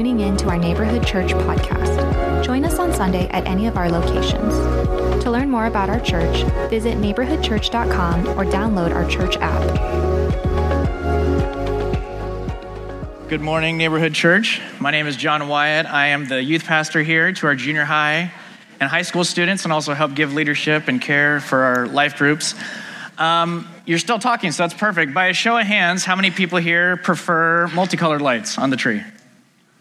tuning in to our Neighborhood Church podcast. Join us on Sunday at any of our locations. To learn more about our church, visit neighborhoodchurch.com or download our church app. Good morning, Neighborhood Church. My name is John Wyatt. I am the youth pastor here to our junior high and high school students, and also help give leadership and care for our life groups. Um, you're still talking, so that's perfect. By a show of hands, how many people here prefer multicolored lights on the tree?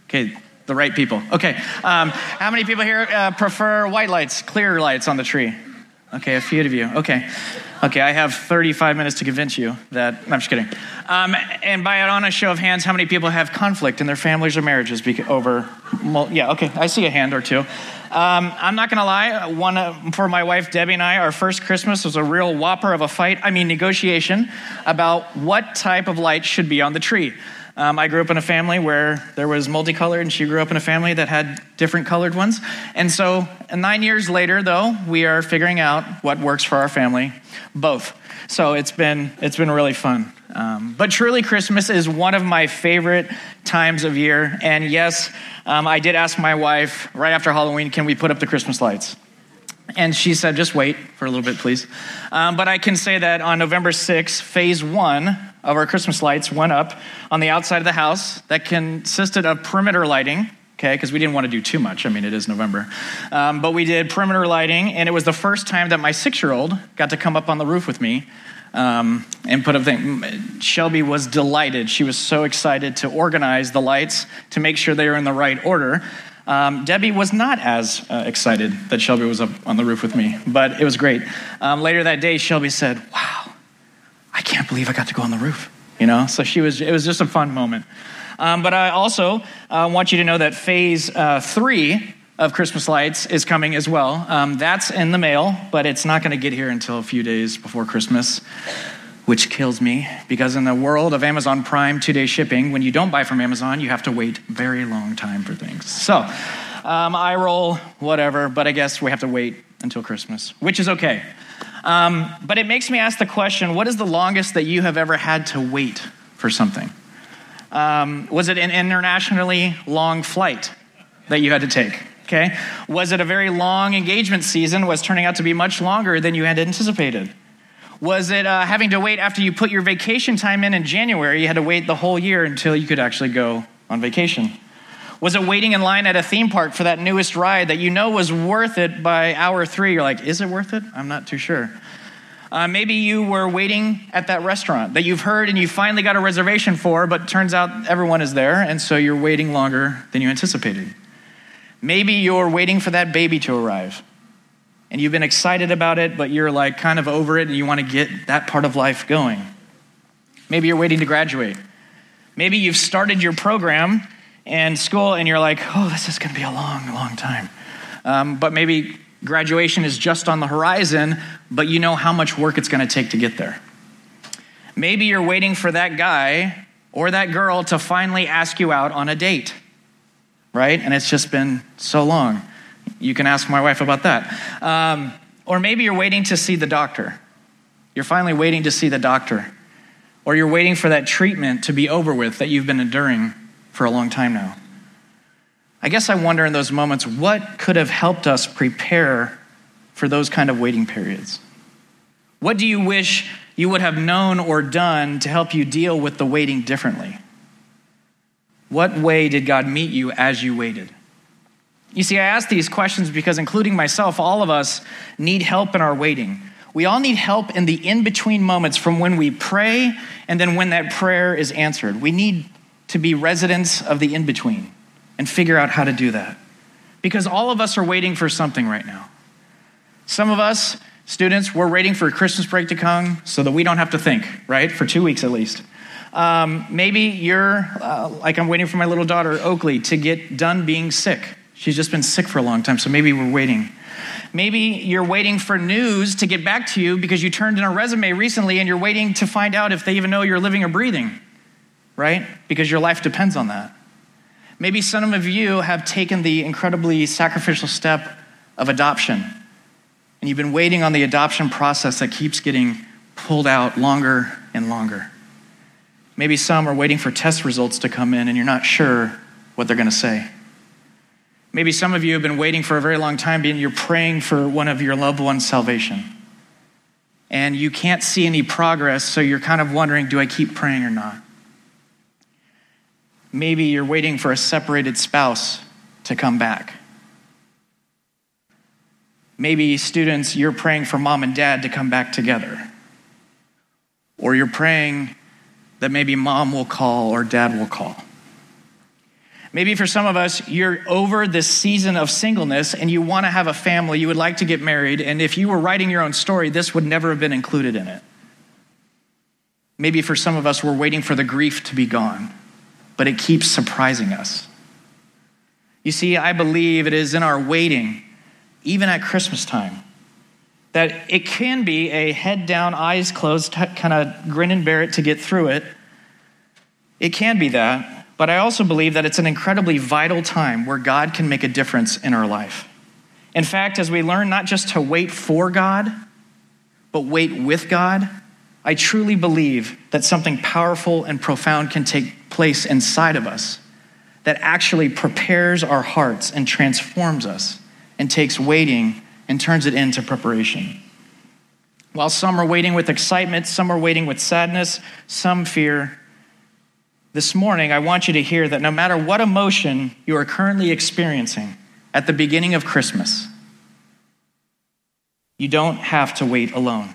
Okay, the right people. Okay, um, how many people here uh, prefer white lights, clear lights on the tree? Okay, a few of you. Okay. Okay, I have 35 minutes to convince you that. No, I'm just kidding. Um, and by an honest show of hands, how many people have conflict in their families or marriages because, over. Yeah, okay, I see a hand or two. Um, I'm not to lie. One uh, for my wife Debbie and I, our first Christmas was a real whopper of a fight. I mean, negotiation about what type of light should be on the tree. Um, I grew up in a family where there was multicolored, and she grew up in a family that had different colored ones. And so, nine years later, though, we are figuring out what works for our family, both. So it's been it's been really fun. Um, but truly, Christmas is one of my favorite times of year. And yes, um, I did ask my wife right after Halloween, can we put up the Christmas lights? And she said, just wait for a little bit, please. Um, but I can say that on November 6th, phase one of our Christmas lights went up on the outside of the house that consisted of perimeter lighting, okay, because we didn't want to do too much. I mean, it is November. Um, but we did perimeter lighting, and it was the first time that my six year old got to come up on the roof with me um, and put up thing. Shelby was delighted. She was so excited to organize the lights to make sure they were in the right order. Um, Debbie was not as uh, excited that Shelby was up on the roof with me, but it was great. Um, later that day, Shelby said, "Wow, I can't believe I got to go on the roof." You know, so she was. It was just a fun moment. Um, but I also uh, want you to know that phase uh, three of Christmas lights is coming as well. Um, that's in the mail, but it's not going to get here until a few days before Christmas, which kills me because in the world of Amazon Prime two day shipping, when you don't buy from Amazon, you have to wait very long time for things. So um, I roll, whatever, but I guess we have to wait until Christmas, which is okay. Um, but it makes me ask the question what is the longest that you have ever had to wait for something? Um, was it an internationally long flight that you had to take? Okay? Was it a very long engagement season? Was turning out to be much longer than you had anticipated? Was it uh, having to wait after you put your vacation time in in January? You had to wait the whole year until you could actually go on vacation. Was it waiting in line at a theme park for that newest ride that you know was worth it by hour three? You're like, is it worth it? I'm not too sure. Uh, maybe you were waiting at that restaurant that you've heard and you finally got a reservation for, but turns out everyone is there, and so you're waiting longer than you anticipated. Maybe you're waiting for that baby to arrive and you've been excited about it, but you're like kind of over it and you want to get that part of life going. Maybe you're waiting to graduate. Maybe you've started your program in school and you're like, oh, this is going to be a long, long time. Um, but maybe graduation is just on the horizon, but you know how much work it's going to take to get there. Maybe you're waiting for that guy or that girl to finally ask you out on a date right? And it's just been so long. You can ask my wife about that. Um, or maybe you're waiting to see the doctor. You're finally waiting to see the doctor. Or you're waiting for that treatment to be over with that you've been enduring for a long time now. I guess I wonder in those moments what could have helped us prepare for those kind of waiting periods? What do you wish you would have known or done to help you deal with the waiting differently? What way did God meet you as you waited? You see, I ask these questions because, including myself, all of us need help in our waiting. We all need help in the in between moments from when we pray and then when that prayer is answered. We need to be residents of the in between and figure out how to do that. Because all of us are waiting for something right now. Some of us, students, we're waiting for Christmas break to come so that we don't have to think, right? For two weeks at least. Um, maybe you're uh, like I'm waiting for my little daughter, Oakley, to get done being sick. She's just been sick for a long time, so maybe we're waiting. Maybe you're waiting for news to get back to you because you turned in a resume recently and you're waiting to find out if they even know you're living or breathing, right? Because your life depends on that. Maybe some of you have taken the incredibly sacrificial step of adoption, and you've been waiting on the adoption process that keeps getting pulled out longer and longer. Maybe some are waiting for test results to come in and you're not sure what they're going to say. Maybe some of you have been waiting for a very long time, and you're praying for one of your loved one's salvation. And you can't see any progress, so you're kind of wondering do I keep praying or not? Maybe you're waiting for a separated spouse to come back. Maybe, students, you're praying for mom and dad to come back together. Or you're praying that maybe mom will call or dad will call. Maybe for some of us, you're over this season of singleness and you want to have a family, you would like to get married, and if you were writing your own story, this would never have been included in it. Maybe for some of us, we're waiting for the grief to be gone, but it keeps surprising us. You see, I believe it is in our waiting, even at Christmas time, that it can be a head down, eyes closed, kind of grin and bear it to get through it. It can be that. But I also believe that it's an incredibly vital time where God can make a difference in our life. In fact, as we learn not just to wait for God, but wait with God, I truly believe that something powerful and profound can take place inside of us that actually prepares our hearts and transforms us and takes waiting and turns it into preparation. While some are waiting with excitement, some are waiting with sadness, some fear, this morning, I want you to hear that no matter what emotion you are currently experiencing at the beginning of Christmas, you don't have to wait alone.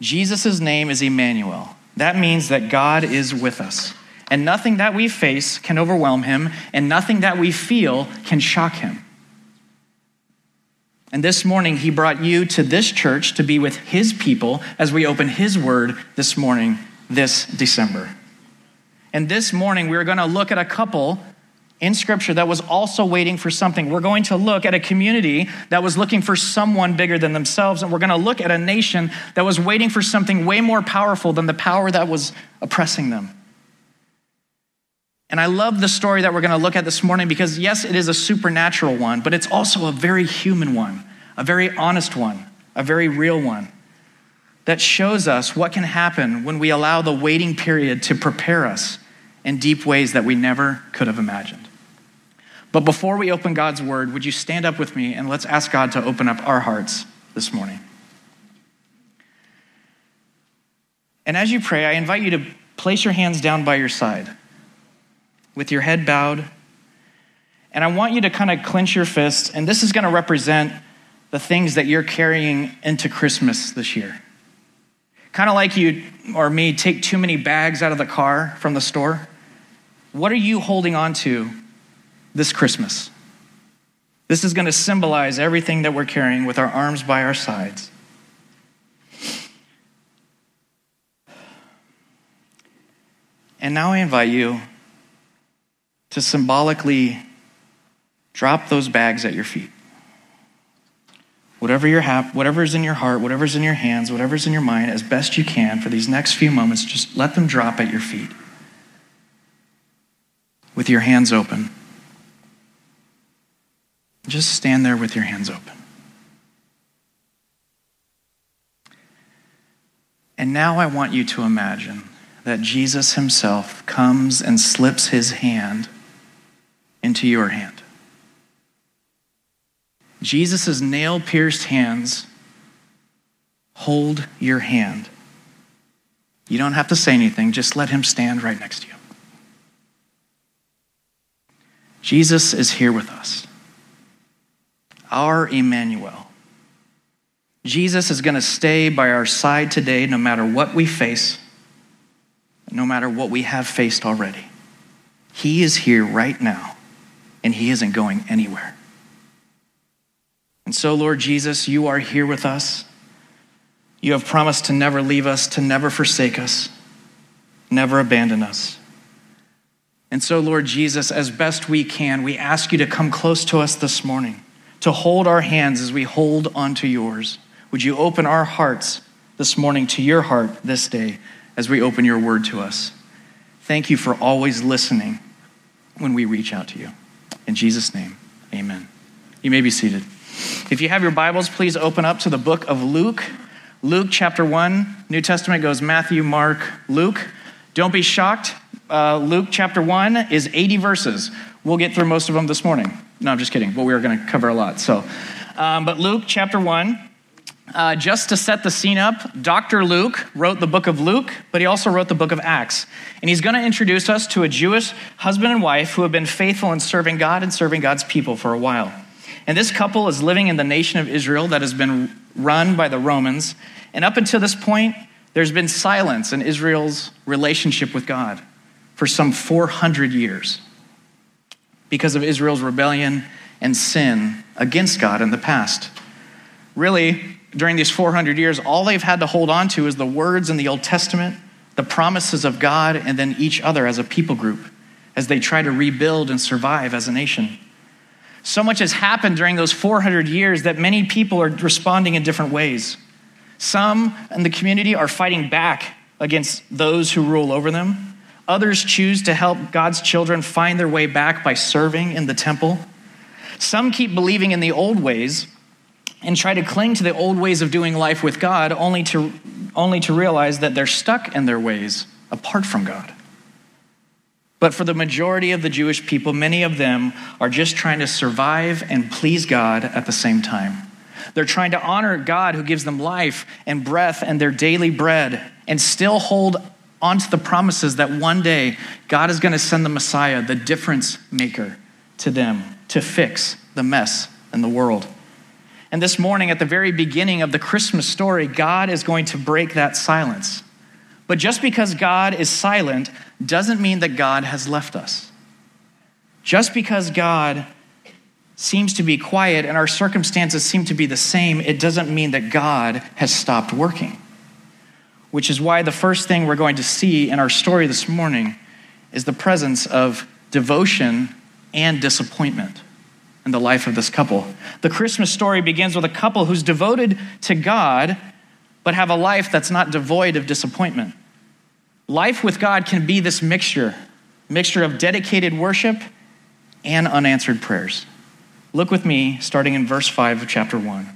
Jesus' name is Emmanuel. That means that God is with us. And nothing that we face can overwhelm him, and nothing that we feel can shock him. And this morning, he brought you to this church to be with his people as we open his word this morning, this December. And this morning, we're going to look at a couple in Scripture that was also waiting for something. We're going to look at a community that was looking for someone bigger than themselves. And we're going to look at a nation that was waiting for something way more powerful than the power that was oppressing them. And I love the story that we're going to look at this morning because, yes, it is a supernatural one, but it's also a very human one, a very honest one, a very real one that shows us what can happen when we allow the waiting period to prepare us in deep ways that we never could have imagined. But before we open God's word, would you stand up with me and let's ask God to open up our hearts this morning? And as you pray, I invite you to place your hands down by your side with your head bowed. And I want you to kind of clench your fists, and this is going to represent the things that you're carrying into Christmas this year. Kind of like you or me take too many bags out of the car from the store. What are you holding on to this Christmas? This is going to symbolize everything that we're carrying with our arms by our sides. And now I invite you to symbolically drop those bags at your feet. Whatever your hap- whatever's in your heart, whatever's in your hands, whatever's in your mind, as best you can for these next few moments, just let them drop at your feet with your hands open. Just stand there with your hands open. And now I want you to imagine that Jesus himself comes and slips his hand into your hand. Jesus' nail pierced hands hold your hand. You don't have to say anything, just let him stand right next to you. Jesus is here with us, our Emmanuel. Jesus is going to stay by our side today no matter what we face, no matter what we have faced already. He is here right now, and He isn't going anywhere. And so, Lord Jesus, you are here with us. You have promised to never leave us, to never forsake us, never abandon us. And so, Lord Jesus, as best we can, we ask you to come close to us this morning, to hold our hands as we hold onto yours. Would you open our hearts this morning to your heart this day as we open your word to us? Thank you for always listening when we reach out to you. In Jesus' name, amen. You may be seated. If you have your Bibles, please open up to the book of Luke. Luke chapter 1, New Testament goes Matthew, Mark, Luke. Don't be shocked uh, Luke chapter 1 is 80 verses. We'll get through most of them this morning. No, I'm just kidding, but we are going to cover a lot. So, um, but Luke chapter 1, uh, just to set the scene up, Dr. Luke wrote the book of Luke, but he also wrote the book of Acts. And he's going to introduce us to a Jewish husband and wife who have been faithful in serving God and serving God's people for a while. And this couple is living in the nation of Israel that has been run by the Romans. And up until this point, there's been silence in Israel's relationship with God for some 400 years because of Israel's rebellion and sin against God in the past. Really, during these 400 years, all they've had to hold on to is the words in the Old Testament, the promises of God, and then each other as a people group as they try to rebuild and survive as a nation. So much has happened during those 400 years that many people are responding in different ways. Some in the community are fighting back against those who rule over them. Others choose to help God's children find their way back by serving in the temple. Some keep believing in the old ways and try to cling to the old ways of doing life with God only to, only to realize that they're stuck in their ways apart from God. But for the majority of the Jewish people, many of them are just trying to survive and please God at the same time. They're trying to honor God who gives them life and breath and their daily bread and still hold onto the promises that one day God is going to send the Messiah, the difference maker, to them to fix the mess in the world. And this morning, at the very beginning of the Christmas story, God is going to break that silence. But just because God is silent doesn't mean that God has left us. Just because God seems to be quiet and our circumstances seem to be the same, it doesn't mean that God has stopped working. Which is why the first thing we're going to see in our story this morning is the presence of devotion and disappointment in the life of this couple. The Christmas story begins with a couple who's devoted to God, but have a life that's not devoid of disappointment. Life with God can be this mixture mixture of dedicated worship and unanswered prayers. Look with me, starting in verse 5 of chapter 1.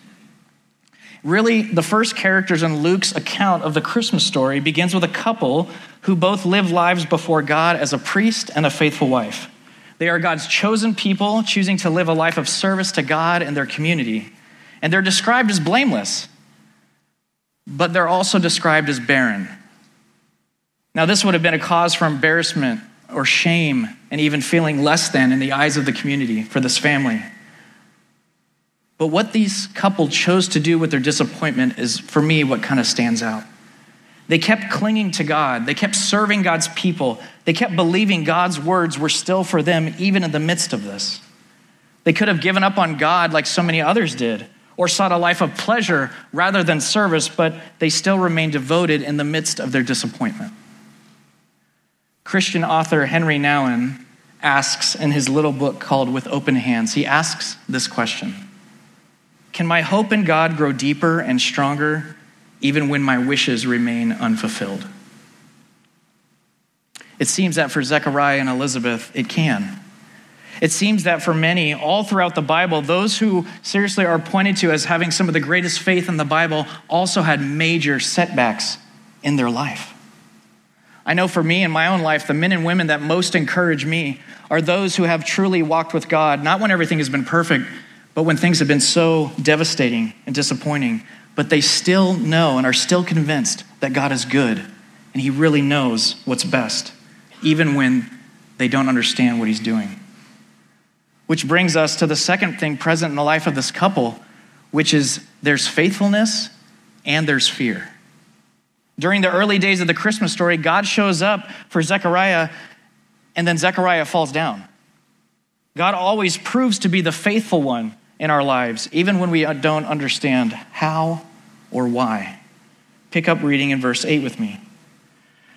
Really, the first characters in Luke's account of the Christmas story begins with a couple who both live lives before God as a priest and a faithful wife. They are God's chosen people, choosing to live a life of service to God and their community. And they're described as blameless but they're also described as barren. Now, this would have been a cause for embarrassment or shame and even feeling less than in the eyes of the community for this family. But what these couple chose to do with their disappointment is, for me, what kind of stands out. They kept clinging to God. They kept serving God's people. They kept believing God's words were still for them, even in the midst of this. They could have given up on God like so many others did or sought a life of pleasure rather than service, but they still remained devoted in the midst of their disappointment. Christian author Henri Nouwen asks in his little book called With Open Hands, he asks this question Can my hope in God grow deeper and stronger even when my wishes remain unfulfilled? It seems that for Zechariah and Elizabeth, it can. It seems that for many, all throughout the Bible, those who seriously are pointed to as having some of the greatest faith in the Bible also had major setbacks in their life. I know for me in my own life, the men and women that most encourage me are those who have truly walked with God, not when everything has been perfect, but when things have been so devastating and disappointing, but they still know and are still convinced that God is good and He really knows what's best, even when they don't understand what He's doing. Which brings us to the second thing present in the life of this couple, which is there's faithfulness and there's fear. During the early days of the Christmas story, God shows up for Zechariah, and then Zechariah falls down. God always proves to be the faithful one in our lives, even when we don't understand how or why. Pick up reading in verse 8 with me.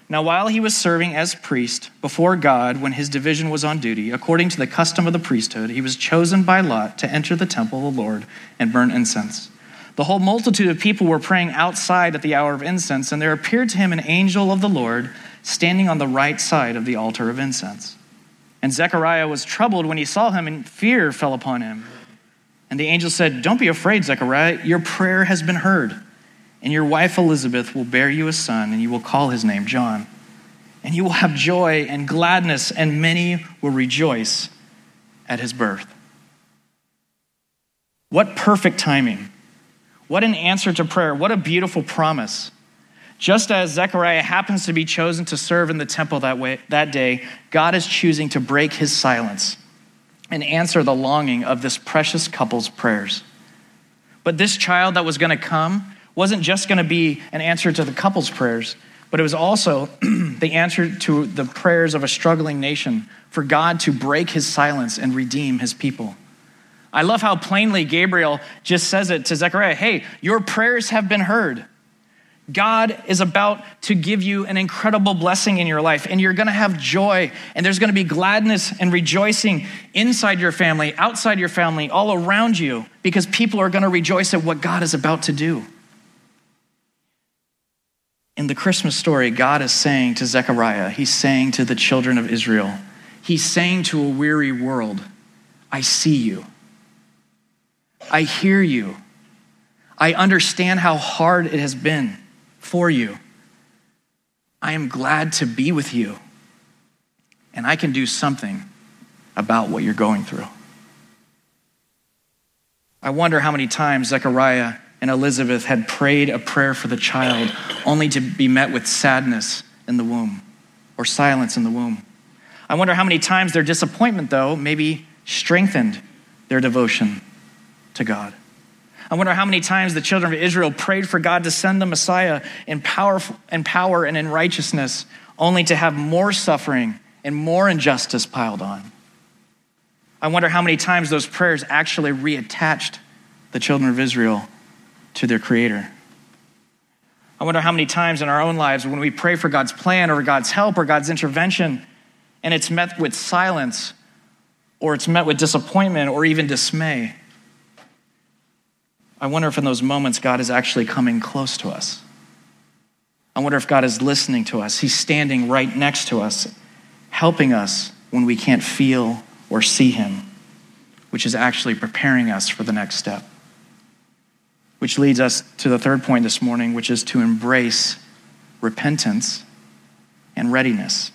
Now, while he was serving as priest before God when his division was on duty, according to the custom of the priesthood, he was chosen by lot to enter the temple of the Lord and burn incense. The whole multitude of people were praying outside at the hour of incense, and there appeared to him an angel of the Lord standing on the right side of the altar of incense. And Zechariah was troubled when he saw him, and fear fell upon him. And the angel said, Don't be afraid, Zechariah. Your prayer has been heard, and your wife Elizabeth will bear you a son, and you will call his name John. And you will have joy and gladness, and many will rejoice at his birth. What perfect timing! What an answer to prayer! What a beautiful promise. Just as Zechariah happens to be chosen to serve in the temple that, way, that day, God is choosing to break his silence and answer the longing of this precious couple's prayers. But this child that was going to come wasn't just going to be an answer to the couple's prayers, but it was also the answer to the prayers of a struggling nation for God to break his silence and redeem his people. I love how plainly Gabriel just says it to Zechariah hey, your prayers have been heard. God is about to give you an incredible blessing in your life, and you're going to have joy, and there's going to be gladness and rejoicing inside your family, outside your family, all around you, because people are going to rejoice at what God is about to do. In the Christmas story, God is saying to Zechariah, He's saying to the children of Israel, He's saying to a weary world, I see you. I hear you. I understand how hard it has been for you. I am glad to be with you. And I can do something about what you're going through. I wonder how many times Zechariah and Elizabeth had prayed a prayer for the child only to be met with sadness in the womb or silence in the womb. I wonder how many times their disappointment, though, maybe strengthened their devotion to God. I wonder how many times the children of Israel prayed for God to send the Messiah in power, in power and in righteousness, only to have more suffering and more injustice piled on. I wonder how many times those prayers actually reattached the children of Israel to their Creator. I wonder how many times in our own lives when we pray for God's plan or God's help or God's intervention and it's met with silence or it's met with disappointment or even dismay. I wonder if in those moments God is actually coming close to us. I wonder if God is listening to us. He's standing right next to us, helping us when we can't feel or see Him, which is actually preparing us for the next step. Which leads us to the third point this morning, which is to embrace repentance and readiness.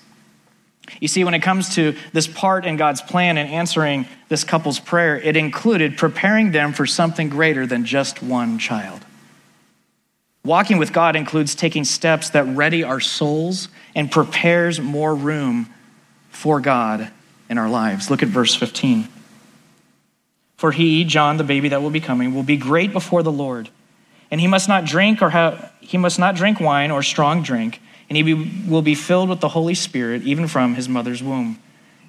You see, when it comes to this part in God's plan and answering this couple's prayer, it included preparing them for something greater than just one child. Walking with God includes taking steps that ready our souls and prepares more room for God in our lives. Look at verse 15. For he, John, the baby that will be coming, will be great before the Lord, and he must not drink or have, he must not drink wine or strong drink and he will be filled with the Holy Spirit even from his mother's womb.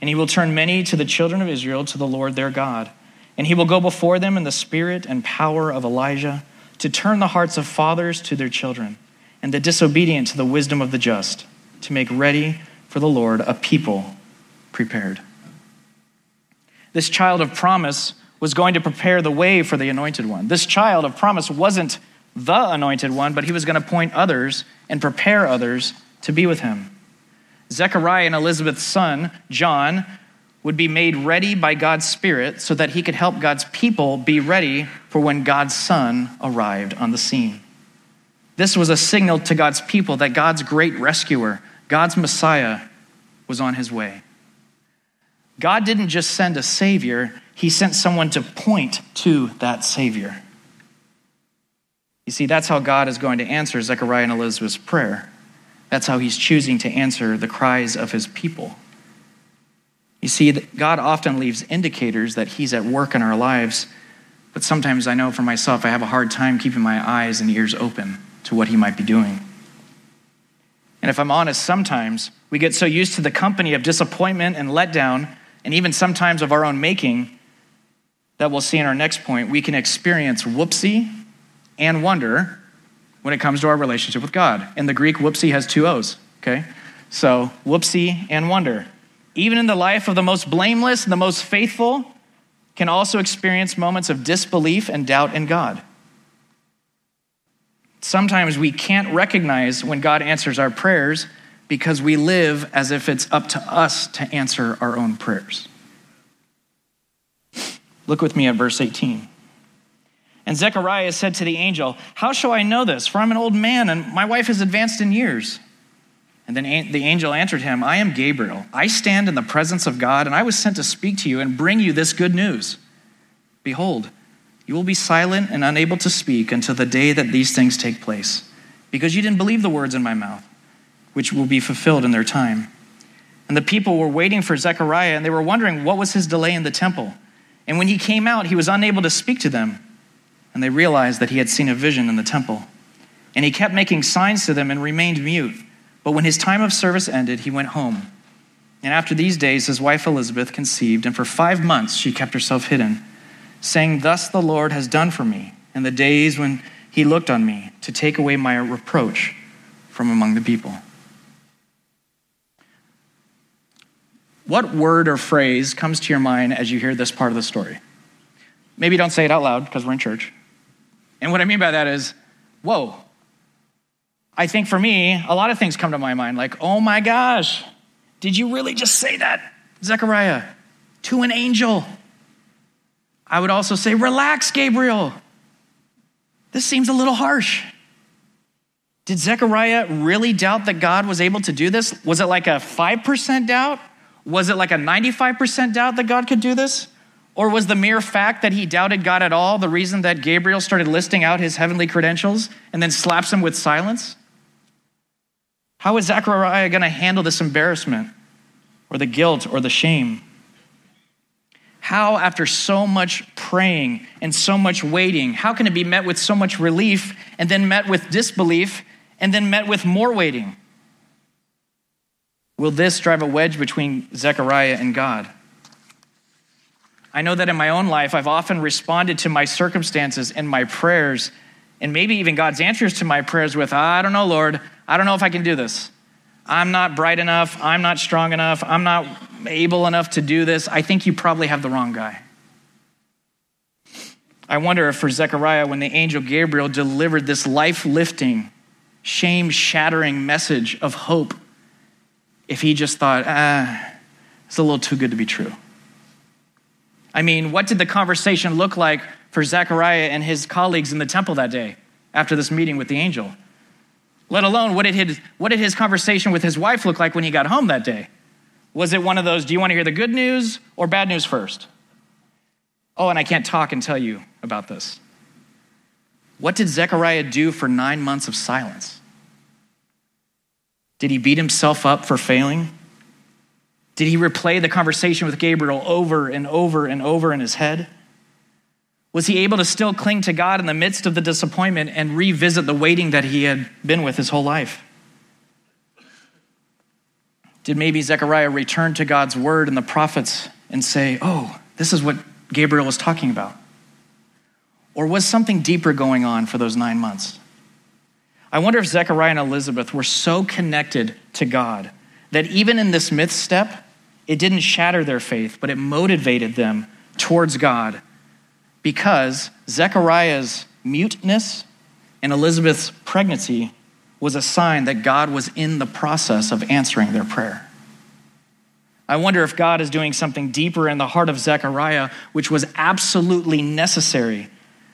And he will turn many to the children of Israel to the Lord their God. And he will go before them in the spirit and power of Elijah to turn the hearts of fathers to their children and the disobedient to the wisdom of the just, to make ready for the Lord a people prepared. This child of promise was going to prepare the way for the anointed one. This child of promise wasn't the anointed one, but he was going to point others and prepare others to be with him. Zechariah and Elizabeth's son, John, would be made ready by God's Spirit so that he could help God's people be ready for when God's Son arrived on the scene. This was a signal to God's people that God's great rescuer, God's Messiah, was on his way. God didn't just send a Savior, He sent someone to point to that Savior. You see, that's how God is going to answer Zechariah and Elizabeth's prayer. That's how he's choosing to answer the cries of his people. You see, God often leaves indicators that he's at work in our lives, but sometimes I know for myself I have a hard time keeping my eyes and ears open to what he might be doing. And if I'm honest, sometimes we get so used to the company of disappointment and letdown, and even sometimes of our own making, that we'll see in our next point, we can experience whoopsie and wonder when it comes to our relationship with God. In the Greek, whoopsie has two O's, okay? So, whoopsie and wonder. Even in the life of the most blameless and the most faithful, can also experience moments of disbelief and doubt in God. Sometimes we can't recognize when God answers our prayers because we live as if it's up to us to answer our own prayers. Look with me at verse 18. And Zechariah said to the angel, How shall I know this? For I'm an old man, and my wife is advanced in years. And then the angel answered him, I am Gabriel. I stand in the presence of God, and I was sent to speak to you and bring you this good news. Behold, you will be silent and unable to speak until the day that these things take place, because you didn't believe the words in my mouth, which will be fulfilled in their time. And the people were waiting for Zechariah, and they were wondering what was his delay in the temple. And when he came out, he was unable to speak to them, and they realized that he had seen a vision in the temple. And he kept making signs to them and remained mute. But when his time of service ended, he went home. And after these days, his wife Elizabeth conceived, and for five months she kept herself hidden, saying, Thus the Lord has done for me in the days when he looked on me to take away my reproach from among the people. What word or phrase comes to your mind as you hear this part of the story? Maybe don't say it out loud because we're in church. And what I mean by that is, whoa, I think for me, a lot of things come to my mind like, oh my gosh, did you really just say that, Zechariah, to an angel? I would also say, relax, Gabriel. This seems a little harsh. Did Zechariah really doubt that God was able to do this? Was it like a 5% doubt? Was it like a 95% doubt that God could do this? Or was the mere fact that he doubted God at all the reason that Gabriel started listing out his heavenly credentials and then slaps him with silence? How is Zechariah going to handle this embarrassment or the guilt or the shame? How, after so much praying and so much waiting, how can it be met with so much relief and then met with disbelief and then met with more waiting? Will this drive a wedge between Zechariah and God? I know that in my own life, I've often responded to my circumstances and my prayers, and maybe even God's answers to my prayers with, I don't know, Lord, I don't know if I can do this. I'm not bright enough. I'm not strong enough. I'm not able enough to do this. I think you probably have the wrong guy. I wonder if for Zechariah, when the angel Gabriel delivered this life lifting, shame shattering message of hope, if he just thought, ah, it's a little too good to be true. I mean, what did the conversation look like for Zechariah and his colleagues in the temple that day after this meeting with the angel? Let alone, what did, his, what did his conversation with his wife look like when he got home that day? Was it one of those, do you want to hear the good news or bad news first? Oh, and I can't talk and tell you about this. What did Zechariah do for nine months of silence? Did he beat himself up for failing? Did he replay the conversation with Gabriel over and over and over in his head? Was he able to still cling to God in the midst of the disappointment and revisit the waiting that he had been with his whole life? Did maybe Zechariah return to God's word and the prophets and say, Oh, this is what Gabriel was talking about? Or was something deeper going on for those nine months? I wonder if Zechariah and Elizabeth were so connected to God that even in this myth step, it didn't shatter their faith, but it motivated them towards God because Zechariah's muteness and Elizabeth's pregnancy was a sign that God was in the process of answering their prayer. I wonder if God is doing something deeper in the heart of Zechariah, which was absolutely necessary,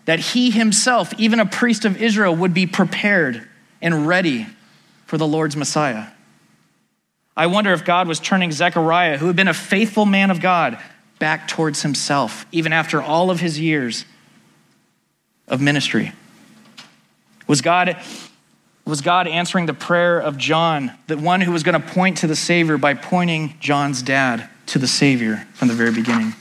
that he himself, even a priest of Israel, would be prepared and ready for the Lord's Messiah. I wonder if God was turning Zechariah, who had been a faithful man of God, back towards himself, even after all of his years of ministry? Was God, was God answering the prayer of John, the one who was going to point to the Savior by pointing John's dad to the Savior from the very beginning?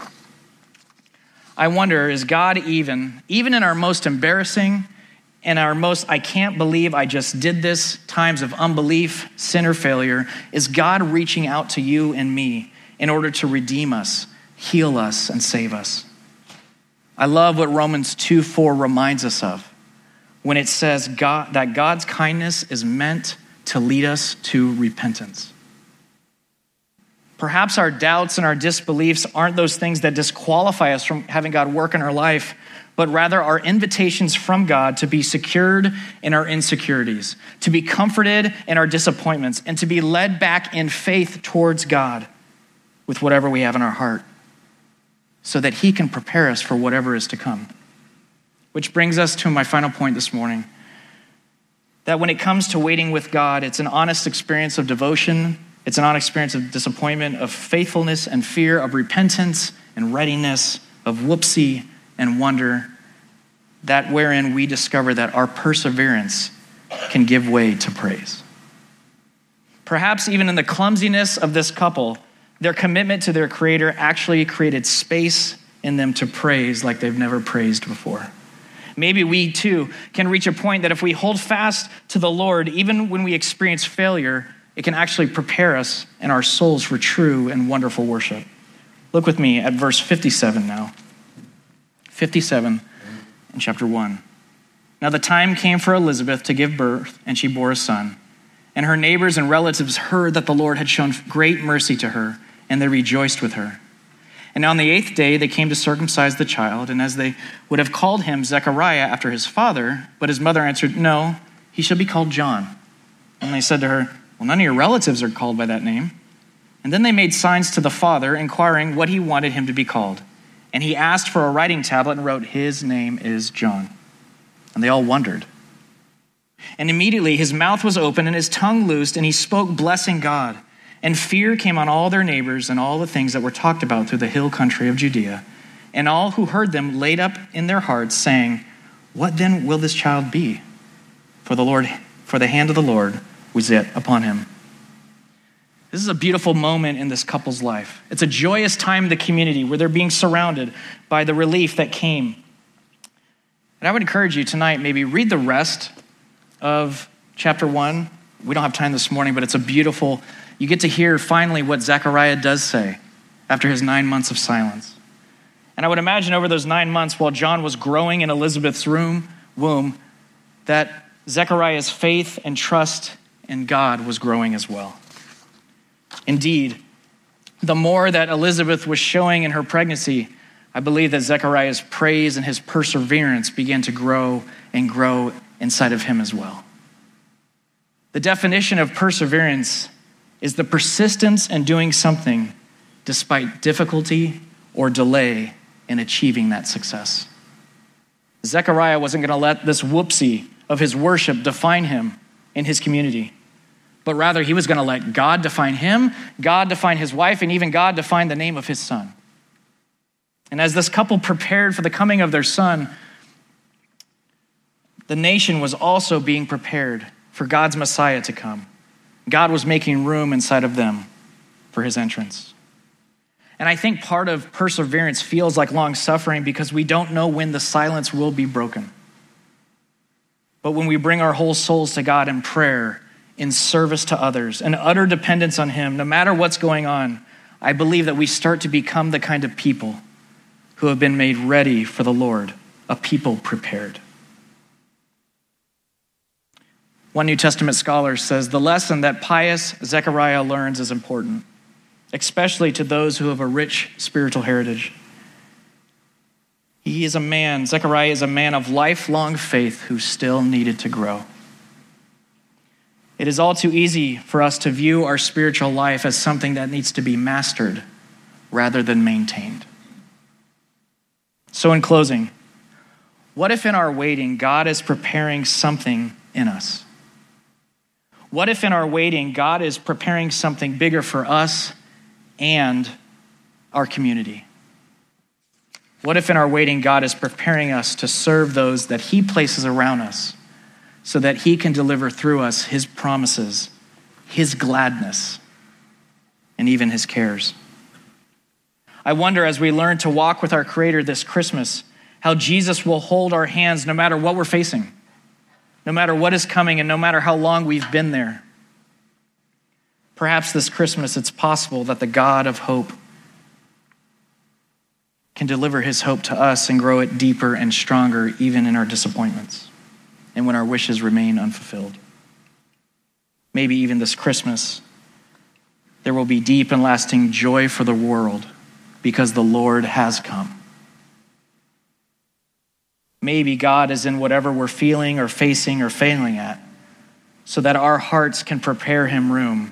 I wonder, is God even, even in our most embarrassing and our most, I can't believe I just did this times of unbelief, sin, or failure, is God reaching out to you and me in order to redeem us heal us, and save us. I love what Romans 2 4 reminds us of when it says God, that God's kindness is meant to lead us to repentance. Perhaps our doubts and our disbeliefs aren't those things that disqualify us from having God work in our life, but rather our invitations from God to be secured in our insecurities, to be comforted in our disappointments, and to be led back in faith towards God with whatever we have in our heart, so that He can prepare us for whatever is to come. Which brings us to my final point this morning that when it comes to waiting with God, it's an honest experience of devotion, it's an honest experience of disappointment, of faithfulness and fear, of repentance and readiness, of whoopsie and wonder, that wherein we discover that our perseverance can give way to praise. Perhaps even in the clumsiness of this couple, their commitment to their Creator actually created space in them to praise like they've never praised before. Maybe we too can reach a point that if we hold fast to the Lord, even when we experience failure, it can actually prepare us and our souls for true and wonderful worship. Look with me at verse 57 now. 57 in chapter 1. Now the time came for Elizabeth to give birth, and she bore a son. And her neighbors and relatives heard that the Lord had shown great mercy to her, and they rejoiced with her. And on the eighth day they came to circumcise the child, and as they would have called him Zechariah after his father, but his mother answered, No, he shall be called John. And they said to her, Well, none of your relatives are called by that name. And then they made signs to the father, inquiring what he wanted him to be called. And he asked for a writing tablet and wrote, His name is John. And they all wondered. And immediately his mouth was open and his tongue loosed, and he spoke, blessing God. And fear came on all their neighbors and all the things that were talked about through the hill country of Judea. And all who heard them laid up in their hearts, saying, What then will this child be? For the Lord, for the hand of the Lord was yet upon him. This is a beautiful moment in this couple's life. It's a joyous time in the community where they're being surrounded by the relief that came. And I would encourage you tonight, maybe read the rest of chapter one. We don't have time this morning, but it's a beautiful you get to hear finally what Zechariah does say after his nine months of silence. And I would imagine over those nine months, while John was growing in Elizabeth's room, womb, that Zechariah's faith and trust in God was growing as well. Indeed, the more that Elizabeth was showing in her pregnancy, I believe that Zechariah's praise and his perseverance began to grow and grow inside of him as well. The definition of perseverance is the persistence in doing something despite difficulty or delay in achieving that success. Zechariah wasn't going to let this whoopsie of his worship define him in his community, but rather he was going to let God define him, God define his wife, and even God define the name of his son. And as this couple prepared for the coming of their son, the nation was also being prepared for God's Messiah to come. God was making room inside of them for his entrance. And I think part of perseverance feels like long suffering because we don't know when the silence will be broken. But when we bring our whole souls to God in prayer, in service to others, and utter dependence on Him, no matter what's going on, I believe that we start to become the kind of people who have been made ready for the Lord, a people prepared. One New Testament scholar says the lesson that pious Zechariah learns is important, especially to those who have a rich spiritual heritage. He is a man, Zechariah is a man of lifelong faith who still needed to grow. It is all too easy for us to view our spiritual life as something that needs to be mastered rather than maintained. So, in closing, what if in our waiting, God is preparing something in us? What if in our waiting, God is preparing something bigger for us and our community? What if in our waiting, God is preparing us to serve those that He places around us so that He can deliver through us His promises, His gladness, and even His cares? I wonder as we learn to walk with our Creator this Christmas, how Jesus will hold our hands no matter what we're facing no matter what is coming and no matter how long we've been there. Perhaps this Christmas it's possible that the God of hope can deliver his hope to us and grow it deeper and stronger even in our disappointments and when our wishes remain unfulfilled. Maybe even this Christmas, there will be deep and lasting joy for the world because the Lord has come. Maybe God is in whatever we're feeling or facing or failing at, so that our hearts can prepare Him room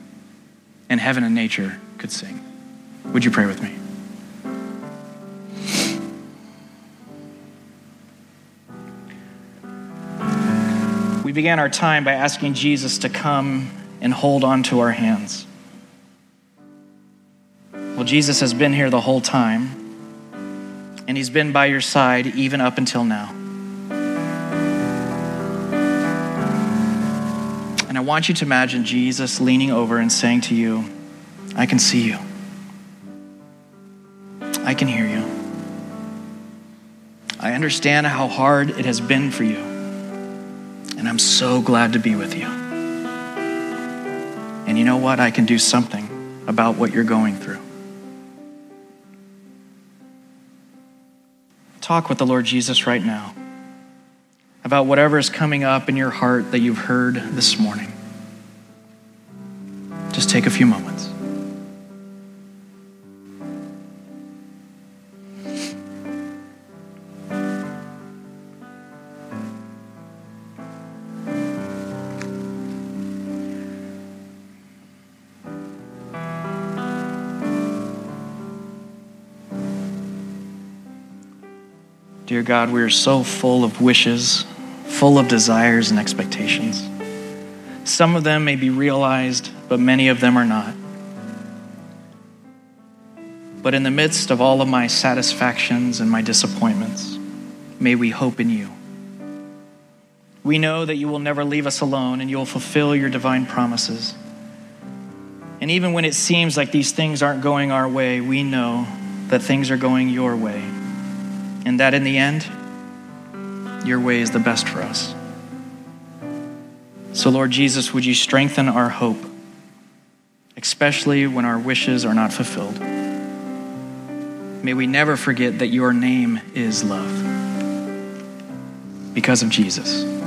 and heaven and nature could sing. Would you pray with me? We began our time by asking Jesus to come and hold on to our hands. Well, Jesus has been here the whole time, and he's been by your side even up until now. And I want you to imagine Jesus leaning over and saying to you, I can see you. I can hear you. I understand how hard it has been for you. And I'm so glad to be with you. And you know what? I can do something about what you're going through. Talk with the Lord Jesus right now about whatever is coming up in your heart that you've heard this morning. Just take a few moments. Dear God, we are so full of wishes, full of desires and expectations. Some of them may be realized, but many of them are not. But in the midst of all of my satisfactions and my disappointments, may we hope in you. We know that you will never leave us alone and you will fulfill your divine promises. And even when it seems like these things aren't going our way, we know that things are going your way. And that in the end, your way is the best for us. So, Lord Jesus, would you strengthen our hope, especially when our wishes are not fulfilled? May we never forget that your name is love because of Jesus.